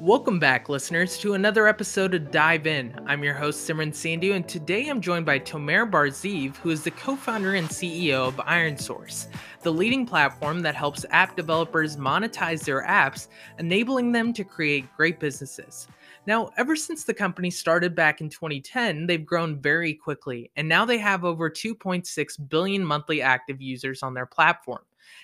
Welcome back, listeners, to another episode of Dive In. I'm your host, Simran Sandhu, and today I'm joined by Tomer Bar-Zeev, who is the co founder and CEO of IronSource, the leading platform that helps app developers monetize their apps, enabling them to create great businesses. Now, ever since the company started back in 2010, they've grown very quickly, and now they have over 2.6 billion monthly active users on their platform.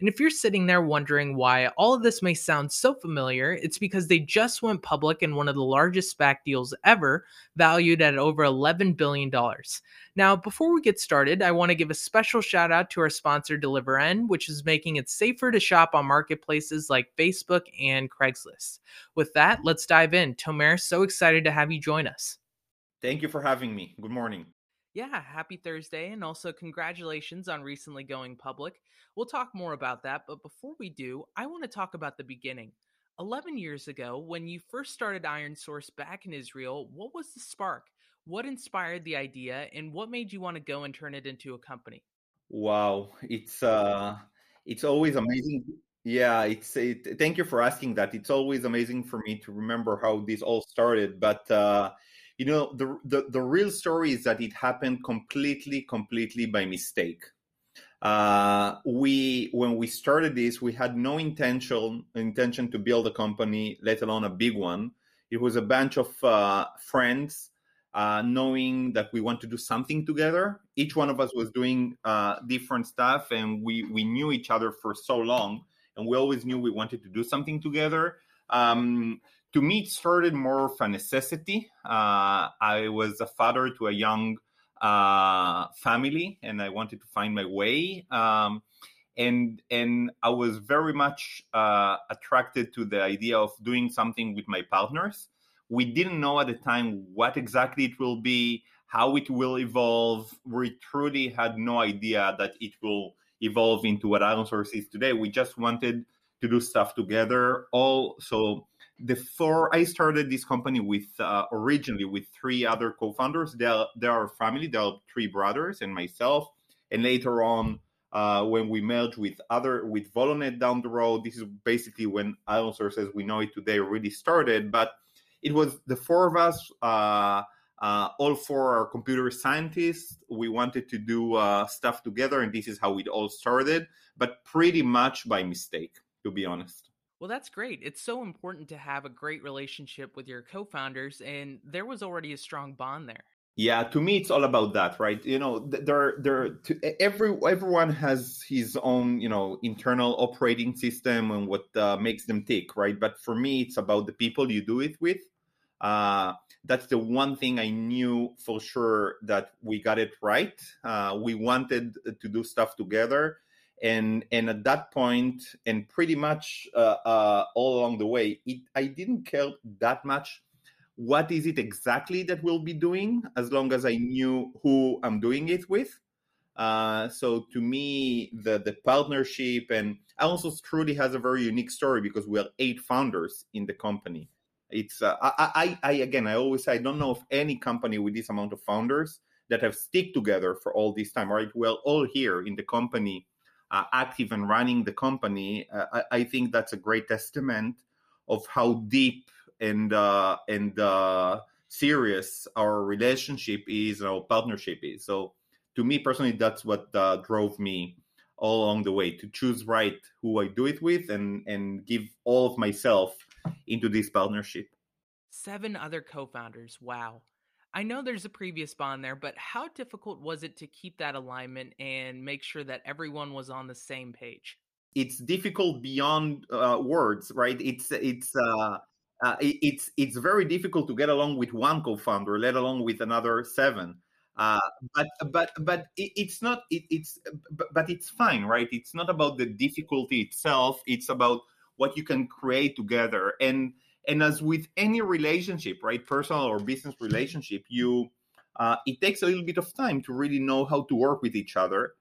And if you're sitting there wondering why all of this may sound so familiar, it's because they just went public in one of the largest SPAC deals ever, valued at over $11 billion. Now, before we get started, I want to give a special shout out to our sponsor, DeliverN, which is making it safer to shop on marketplaces like Facebook and Craigslist. With that, let's dive in. Tomer, so excited to have you join us. Thank you for having me. Good morning. Yeah, happy Thursday, and also congratulations on recently going public. We'll talk more about that, but before we do, I want to talk about the beginning. 11 years ago, when you first started Iron Source back in Israel, what was the spark? What inspired the idea, and what made you want to go and turn it into a company? Wow, it's uh, it's always amazing. Yeah, it's it, thank you for asking that. It's always amazing for me to remember how this all started, but uh, you know the, the the real story is that it happened completely completely by mistake. Uh, we when we started this we had no intention intention to build a company let alone a big one. It was a bunch of uh, friends uh, knowing that we want to do something together. Each one of us was doing uh, different stuff and we we knew each other for so long and we always knew we wanted to do something together. Um, to me, it started more of a necessity. Uh, I was a father to a young uh, family, and I wanted to find my way. Um, and and I was very much uh, attracted to the idea of doing something with my partners. We didn't know at the time what exactly it will be, how it will evolve. We truly had no idea that it will evolve into what IronSource is today. We just wanted to do stuff together. All so before I started this company with uh, originally with three other co-founders. They are, family. They are three brothers and myself. And later on, uh, when we merged with other with Volonet down the road, this is basically when IronSource as we know it today really started. But it was the four of us. Uh, uh, all four are computer scientists. We wanted to do uh, stuff together, and this is how it all started, but pretty much by mistake, to be honest. Well, that's great. It's so important to have a great relationship with your co-founders, and there was already a strong bond there. Yeah, to me, it's all about that, right? You know, there, there, every everyone has his own, you know, internal operating system and what uh, makes them tick, right? But for me, it's about the people you do it with. Uh, that's the one thing I knew for sure that we got it right. Uh, we wanted to do stuff together and and at that point and pretty much uh, uh, all along the way it, i didn't care that much what is it exactly that we'll be doing as long as i knew who i'm doing it with. Uh, so to me the the partnership and also truly has a very unique story because we are eight founders in the company. It's uh, I, I i again i always say i don't know of any company with this amount of founders that have stick together for all this time right? We're all here in the company uh, active and running the company, uh, I, I, think that's a great testament of how deep and uh, and uh, serious our relationship is, our partnership is. So, to me personally, that's what drove me all along the way to choose right who I do it with and and give all of myself into this partnership. Seven other co-founders. Wow. I know there's a previous bond there, but how difficult was it to keep that alignment and make sure that everyone was on the same page? It's difficult beyond uh, words, right? It's it's uh, uh, it's it's very difficult to get along with one co-founder, let alone with another seven. Uh, but but but it, it's not it, it's but, but it's fine, right? It's not about the difficulty itself. It's about what you can create together and and as with any relationship right personal or business relationship you uh, it takes a little bit of time to really know how to work with each other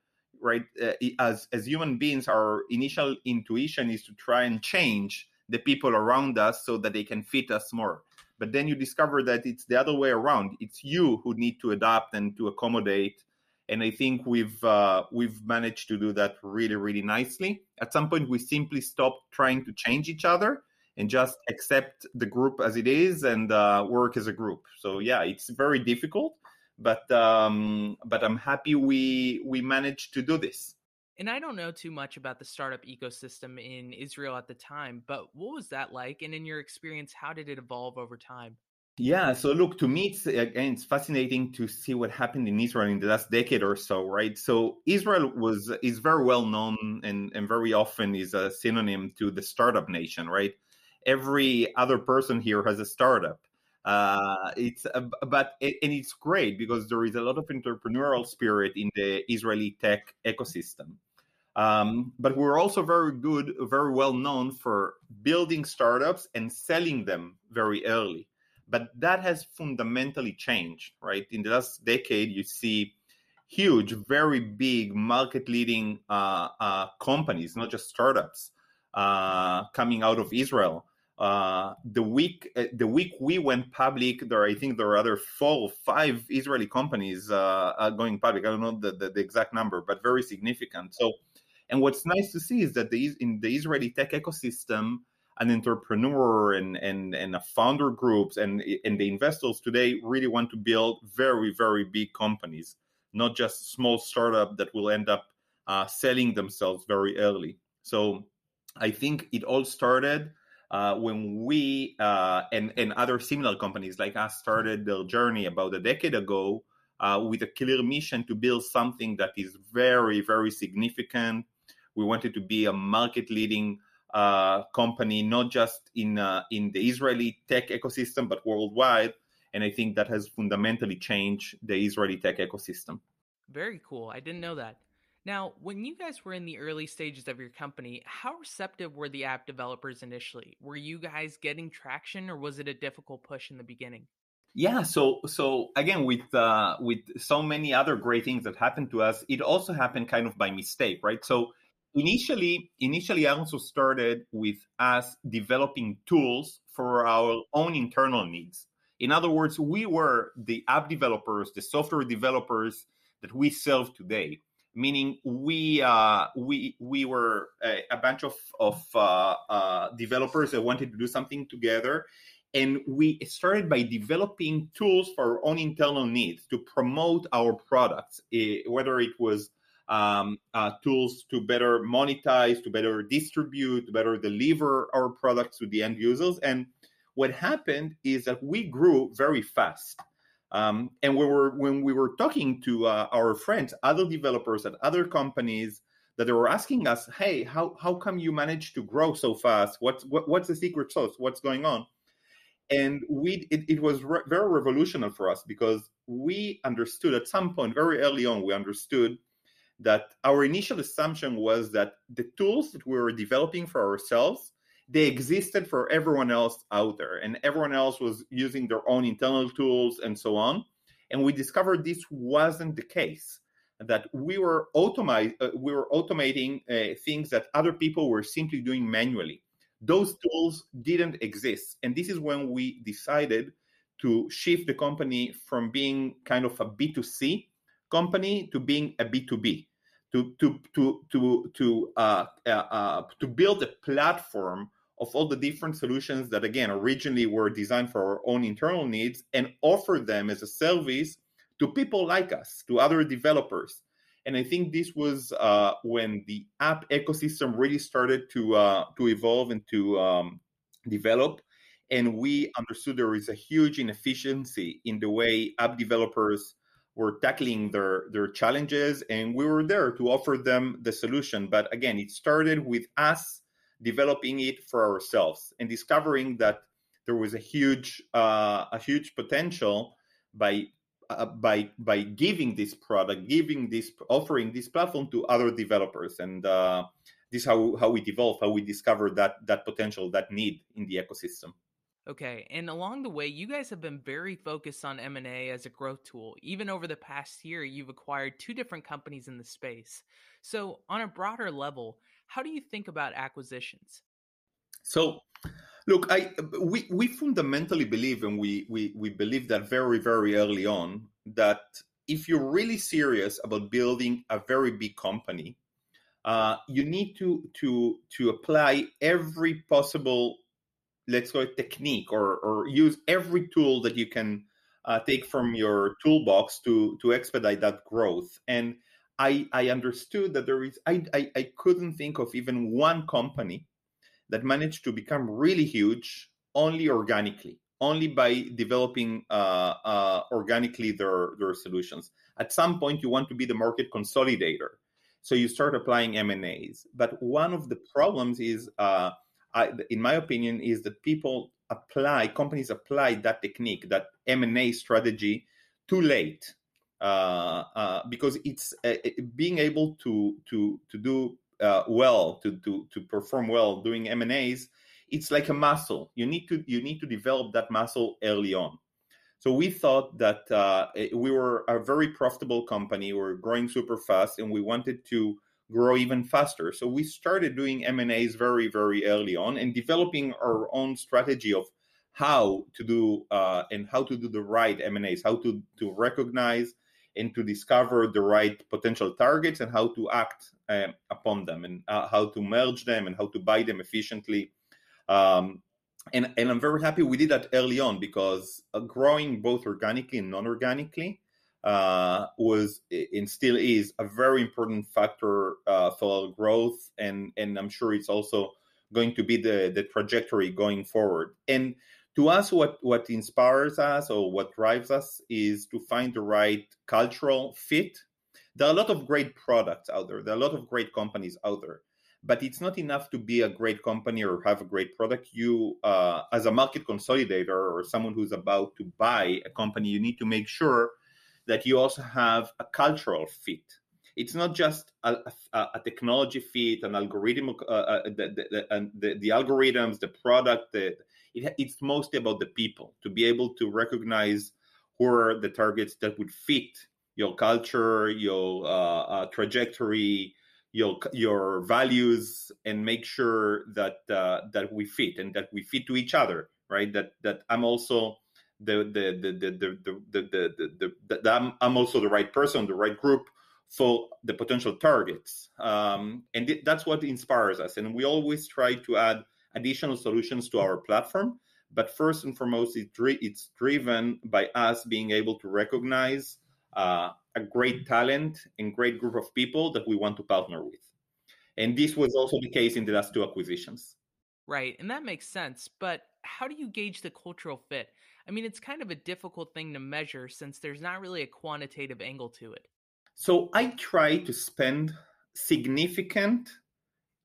right? Uh, as as human beings our initial intuition is to try and change the people around us so that they can fit us more. But then you discover that it's the other way around. It's you who need to adapt and to accommodate. And i think we've uh, we've managed to do that really really nicely. At some point we simply stopped trying to change each other and just accept the group as it is and uh, work as a group. So yeah, it's very difficult, but um, but I'm happy we we managed to do this. And I don't know too much about the startup ecosystem in Israel at the time, but what was that like? And in your experience, how did it evolve over time? Yeah, so look, to me, it's again, it's fascinating to see what happened in Israel in the last decade or so, right? So Israel was is very well known and, and very often is a synonym to the startup nation, right? Every other person here has a startup. Uh, it's uh, but and it's great because there is a lot of entrepreneurial spirit in the Israeli tech ecosystem. Um, but we're also very good, very well known for building startups and selling them very early. But that has fundamentally changed, right? In the last decade, you see huge, very big market leading uh, uh, companies, not just startups, uh, coming out of Israel. Uh, the week uh, the week we went public, there I think there are other four or five Israeli companies uh, going public. I don't know the, the, the, exact number, but very significant. So, and what's nice to see is that the, in the Israeli tech ecosystem, an entrepreneur and and and a founder groups and and the investors today really want to build very very big companies, not just small startup that will end up uh, selling themselves very early. So I think it all started uh, when we uh, and and other similar companies like us started their journey about a decade ago uh, with a clear mission to build something that is very very significant. We wanted to be a market leading uh, company, not just in uh, in the Israeli tech ecosystem, but worldwide. And I think that has fundamentally changed the Israeli tech ecosystem. Very cool. I didn't know that. Now, when you guys were in the early stages of your company, how receptive were the app developers initially? Were you guys getting traction, or was it a difficult push in the beginning? Yeah, so so again, with uh, with so many other great things that happened to us, it also happened kind of by mistake, right? So initially initially I also started with us developing tools for our own internal needs in other words we were the app developers the software developers that we serve today meaning we uh, we we were a, a bunch of of uh, uh, developers that wanted to do something together and we started by developing tools for our own internal needs to promote our products eh, whether it was um, uh, tools to better monetize, to better distribute, to better deliver our products to the end users. And what happened is that we grew very fast. Um, and we were when we were talking to uh, our friends, other developers at other companies, that they were asking us, "Hey, how how come you managed to grow so fast? What's what, what's the secret sauce? What's going on?" And we it, it was re- very revolutionary for us because we understood at some point very early on we understood that our initial assumption was that the tools that we were developing for ourselves they existed for everyone else out there and everyone else was using their own internal tools and so on. And we discovered this wasn't the case that we were uh, we were automating uh, things that other people were simply doing manually. Those tools didn't exist and this is when we decided to shift the company from being kind of a b2c company to being a B2B, to to to to to uh, uh, uh, to build a platform of all the different solutions that again originally were designed for our own internal needs and offer them as a service to people like us, to other developers. And I think this was uh, when the app ecosystem really started to uh, to evolve and to um, develop. And we understood there is a huge inefficiency in the way app developers were tackling their their challenges and we were there to offer them the solution but again it started with us developing it for ourselves and discovering that there was a huge uh, a huge potential by uh, by by giving this product giving this offering this platform to other developers and uh, this is how how we developed how we discovered that that potential that need in the ecosystem Okay, and along the way, you guys have been very focused on M&A as a growth tool. Even over the past year, you've acquired two different companies in the space. So, on a broader level, how do you think about acquisitions? So, look, I we we fundamentally believe, and we we we believe that very very early on that if you're really serious about building a very big company, uh, you need to to to apply every possible let's call it technique or or use every tool that you can uh, take from your toolbox to to expedite that growth and I, I understood that there is I, I, I couldn't think of even one company that managed to become really huge only organically only by developing uh, uh, organically their their solutions. At some point you want to be the market consolidator so you start applying m&as but one of the problems is uh, I, in my opinion is that people apply companies apply that technique that m&a strategy too late because it's uh, being able to to to do uh, well to, to to perform well doing m&as it's like a muscle. You need to you need to develop that muscle early on. So we thought that uh, we were a very profitable company. We were growing super fast and we wanted to grow even faster. So we started doing m&as very very early on and developing our own strategy of how to do uh, and how to do the right m&as how to to recognize and to discover the right potential targets and how to act uh, upon them and uh, how to merge them and how to buy them efficiently. Um, and, and I'm very happy we did that early on because uh, growing both organically and non organically uh, was and still is a very important factor uh, for our growth. And, and I'm sure it's also going to be the, the trajectory going forward. And to us what what inspires us or what drives us is to find the right cultural fit. There are a lot of great products out there. There are a lot of great companies out there but it's not enough to be a great company or have a great product. You uh, as a market consolidator or someone who's about to buy a company you need to make sure that you also have a cultural fit it's not just a, a, a technology fit an algorithm uh, uh the, the, the, the, algorithms the product the it, it's mostly about the people to be able to recognize who are the targets that would fit your culture, your uh, uh, trajectory, your your values, and make sure that uh, that we fit and that we fit to each other. Right. That that I'm also the the the the the the the, the, the, the, the I'm, I'm also the right person, the right group for the potential targets. Um, and th- that's what inspires us. And we always try to add additional solutions to our platform. But first and foremost, it's driven by us being able to recognize uh, a great talent and great group of people that we want to partner with. And this was also the case in the last two acquisitions. Right. And that makes sense. But how do you gauge the cultural fit? I mean, it's kind of a difficult thing to measure since there's not really a quantitative angle to it. So I try to spend significant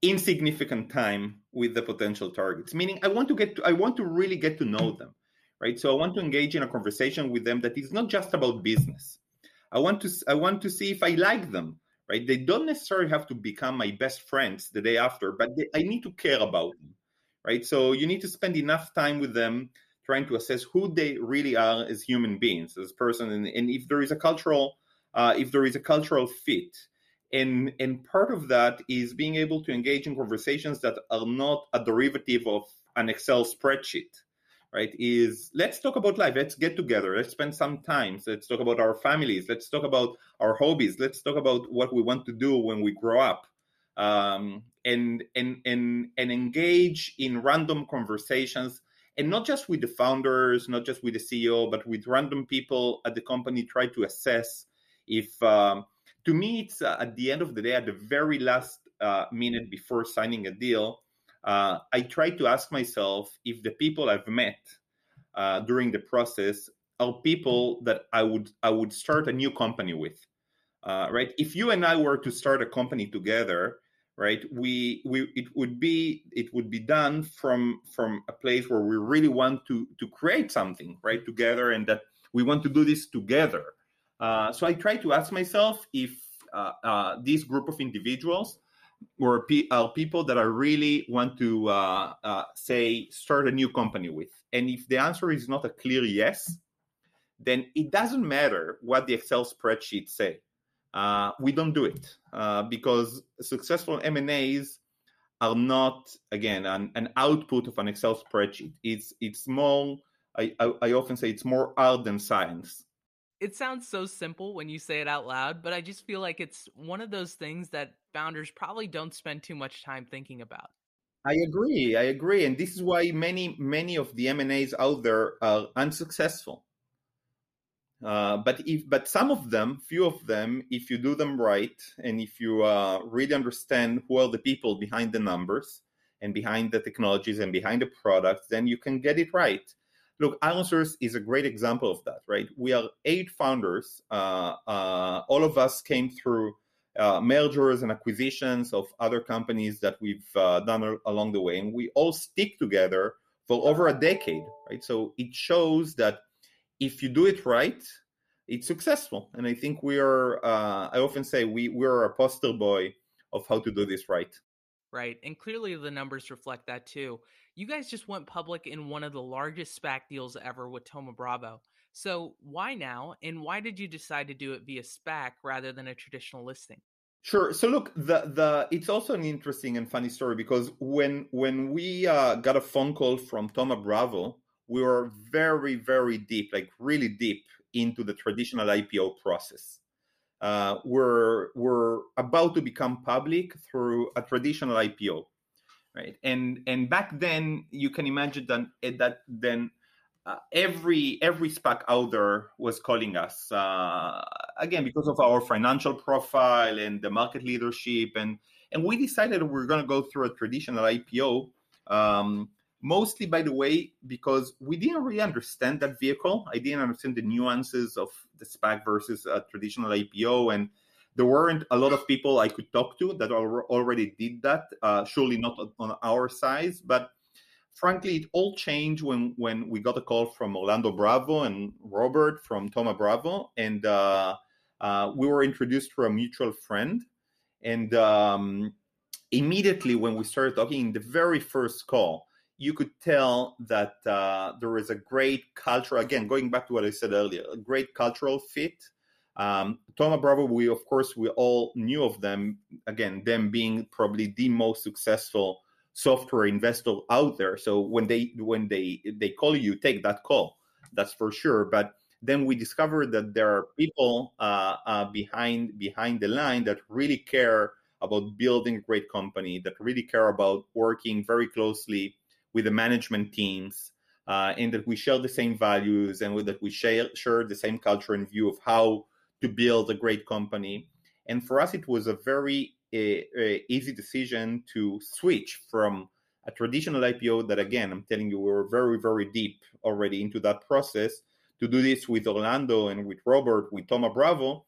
insignificant time with the potential targets meaning i want to get to, i want to really get to know them right? So i want to engage in a conversation with them that is not just about business. I want to i want to see if i like them right? They don't necessarily have to become my best friends the day after but they, i need to care about them right? So you need to spend enough time with them trying to assess who they really are as human beings as person and, and if there is a cultural uh, if there is a cultural fit. And and part of that is being able to engage in conversations that are not a derivative of an excel spreadsheet right? Is let's talk about life. Let's get together. Let's spend some time. Let's talk about our families. Let's talk about our hobbies. Let's talk about what we want to do when we grow up. Um, and and and and engage in random conversations and not just with the founders not just with the ceo but with random people at the company try to assess if um, to me, it's uh, at the end of the day, at the very last uh, minute before signing a deal, uh, I try to ask myself if the people I've met uh, during the process are people that I would I would start a new company with. Uh, right? If you and I were to start a company together, right? We we it would be it would be done from from a place where we really want to to create something right together, and that we want to do this together. Uh, so I try to ask myself if uh, uh, this group of individuals were pe- are people that I really want to uh, uh, say start a new company with. And if the answer is not a clear yes, then it doesn't matter what the Excel spreadsheets say. we don't do it because successful M and A's are not again an, an, output of an Excel spreadsheet. It's it's more. I, I, I often say it's more art than science it sounds so simple when you say it out loud, but I just feel like it's one of those things that founders probably don't spend too much time thinking about. I agree. I agree, and this is why many many of the M and A's out there are unsuccessful. Uh, but if but some of them, few of them, if you do them right, and if you uh, really understand who are the people behind the numbers and behind the technologies and behind the products, then you can get it right. Look, ironSource is a great example of that, right? We are eight founders. Uh, uh all of us came through uh, mergers and acquisitions of other companies that we've uh, done along the way, and we all stick together for over a decade, right? So it shows that if you do it right, it's successful. And I think we are. Uh, I often say we we're a poster boy of how to do this right. Right, and clearly the numbers reflect that too. You guys just went public in one of the largest SPAC deals ever with Thoma Bravo. So why now, and why did you decide to do it via SPAC rather than a traditional listing? Sure. So look, the the it's also an interesting and funny story because when when we uh, got a phone call from Thoma Bravo, we were very very deep, like really deep into the traditional IPO process. Uh, we're we're about to become public through a traditional IPO, right? And and back then, you can imagine that that then uh, every every SPAC out there was calling us uh, again because of our financial profile and the market leadership, and and we decided we are going to go through a traditional IPO. Um, mostly, by the way, because we didn't really understand that vehicle. I didn't understand the nuances of the SPAC versus a traditional IPO, and there weren't a lot of people I could talk to that already did that. Uh, surely not on our size, but frankly, it all changed when when we got a call from Orlando Bravo and Robert from Thoma Bravo, and uh, uh, we were introduced to a mutual friend. And um, immediately, when we started talking in the very first call, you could tell that uh, there was a great culture. Again, going back to what I said earlier, a great cultural fit. Um, Thoma Bravo, we of course we all knew of them. Again, them being probably the most successful software investor out there. So when they when they they call you, take that call. That's for sure. But then we discovered that there are people uh, uh, behind behind the line that really care about building a great company, that really care about working very closely with the management teams, uh, and that we share the same values and that we share, share the same culture and view of how to build a great company. And for us, it was a very a, a easy decision to switch from a traditional IPO that, again, I'm telling you, we were very, very deep already into that process to do this with Orlando and with Robert, with Thoma Bravo,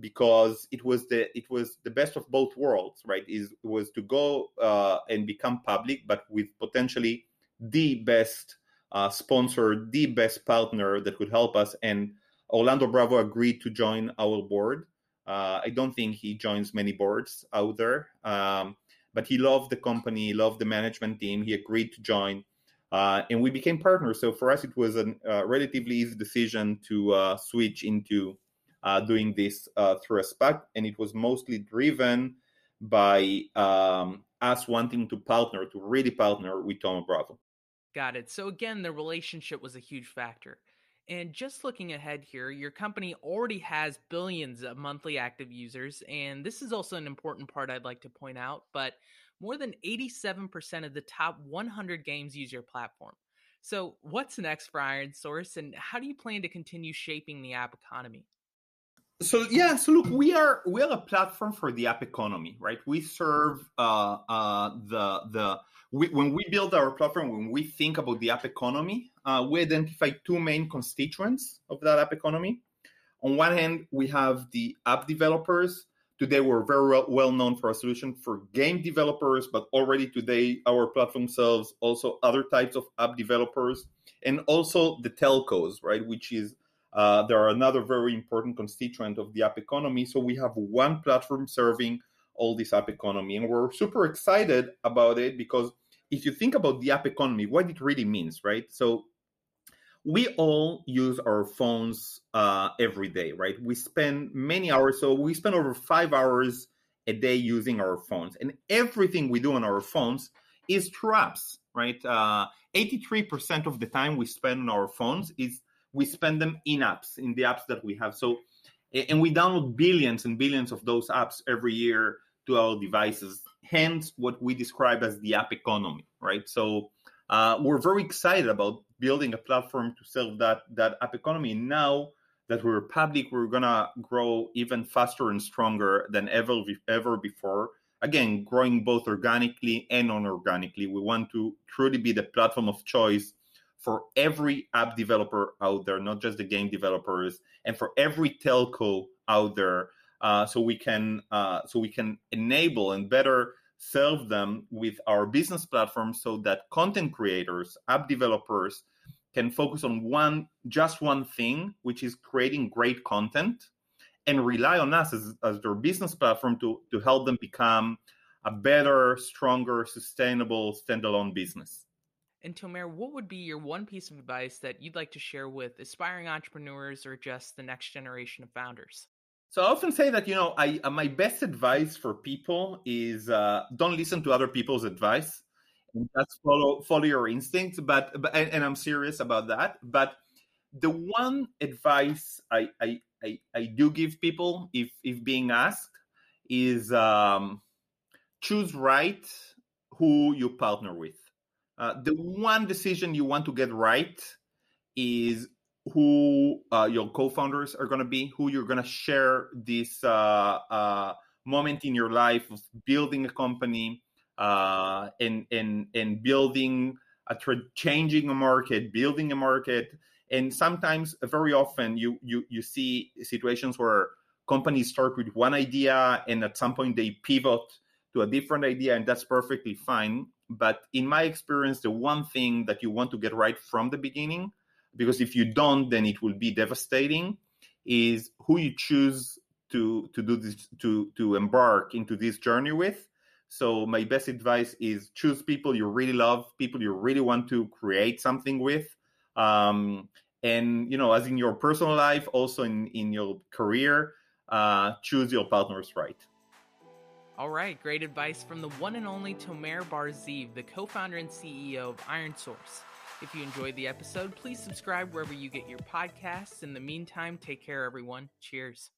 because it was the it was the best of both worlds, right? Is was to go uh, and become public, but with potentially the best uh, sponsor, the best partner that could help us. And Orlando Bravo agreed to join our board. Uh, I don't think he joins many boards out there, um, but he loved the company, he loved the management team. He agreed to join, uh, and we became partners. So for us, it was a uh, relatively easy decision to uh, switch into uh, doing this uh, through a SPAC, and it was mostly driven by um, us wanting to partner, to really partner with Thoma Bravo. Got it. So again, the relationship was a huge factor. And just looking ahead here, your company already has billions of monthly active users. And this is also an important part I'd like to point out. But more than 87% of the top 100 games use your platform. So, what's next for Iron Source, and how do you plan to continue shaping the app economy? So yeah, so look, we are we are a platform for the app economy, right? We serve uh, uh, the the we, when we build our platform, when we think about the app economy, uh, we identify two main constituents of that app economy. On one hand, we have the app developers. Today, we're very well known for a solution for game developers, but already today, our platform serves also other types of app developers and also the telcos, right? Which is uh, there are another very important constituent of the app economy. So we have one platform serving all this app economy, and we're super excited about it because if you think about the app economy, what it really means, right? So we all use our phones uh, every day, right? We spend many hours. So we spend over five hours a day using our phones, and everything we do on our phones is through apps, right? Uh, 83% of the time we spend on our phones is we spend them in apps, in the apps that we have. So, and we download billions and billions of those apps every year to our devices. Hence, what we describe as the app economy, right? So uh, we're very excited about building a platform to serve that that app economy. Now that we're public, we're gonna grow even faster and stronger than ever ever before. Again, growing both organically and non-organically. We want to truly be the platform of choice for every app developer out there, not just the game developers, and for every telco out there, uh, so we can uh, so we can enable and better serve them with our business platform, so that content creators, app developers, can focus on one just one thing, which is creating great content, and rely on us as, as their business platform to to help them become a better, stronger, sustainable standalone business. And Tomer, what would be your one piece of advice that you'd like to share with aspiring entrepreneurs or just the next generation of founders? So I often say that you know, I uh, my best advice for people is uh, don't listen to other people's advice. And that's follow follow your instincts. But, but and, and, I'm serious about that. But the one advice I I, I, I do give people, if if being asked, is um, choose right who you partner with. Uh, the one decision you want to get right is who uh, your co-founders are going to be, who you're going to share this uh, uh, moment in your life of building a company uh, and and and building a tra- changing a market, building a market, and sometimes very often you you you see situations where companies start with one idea and at some point they pivot to a different idea, and that's perfectly fine. But in my experience, the one thing that you want to get right from the beginning, because if you don't, then it will be devastating, is who you choose to to do this to to embark into this journey with. So my best advice is choose people you really love, people you really want to create something with. Um, and you know, as in your personal life, also in in your career, uh, choose your partners right. All right, great advice from the one and only Tomer Bar-Zeev, the co founder and CEO of ironSource. If you enjoyed the episode, please subscribe wherever you get your podcasts. In the meantime, take care, everyone. Cheers.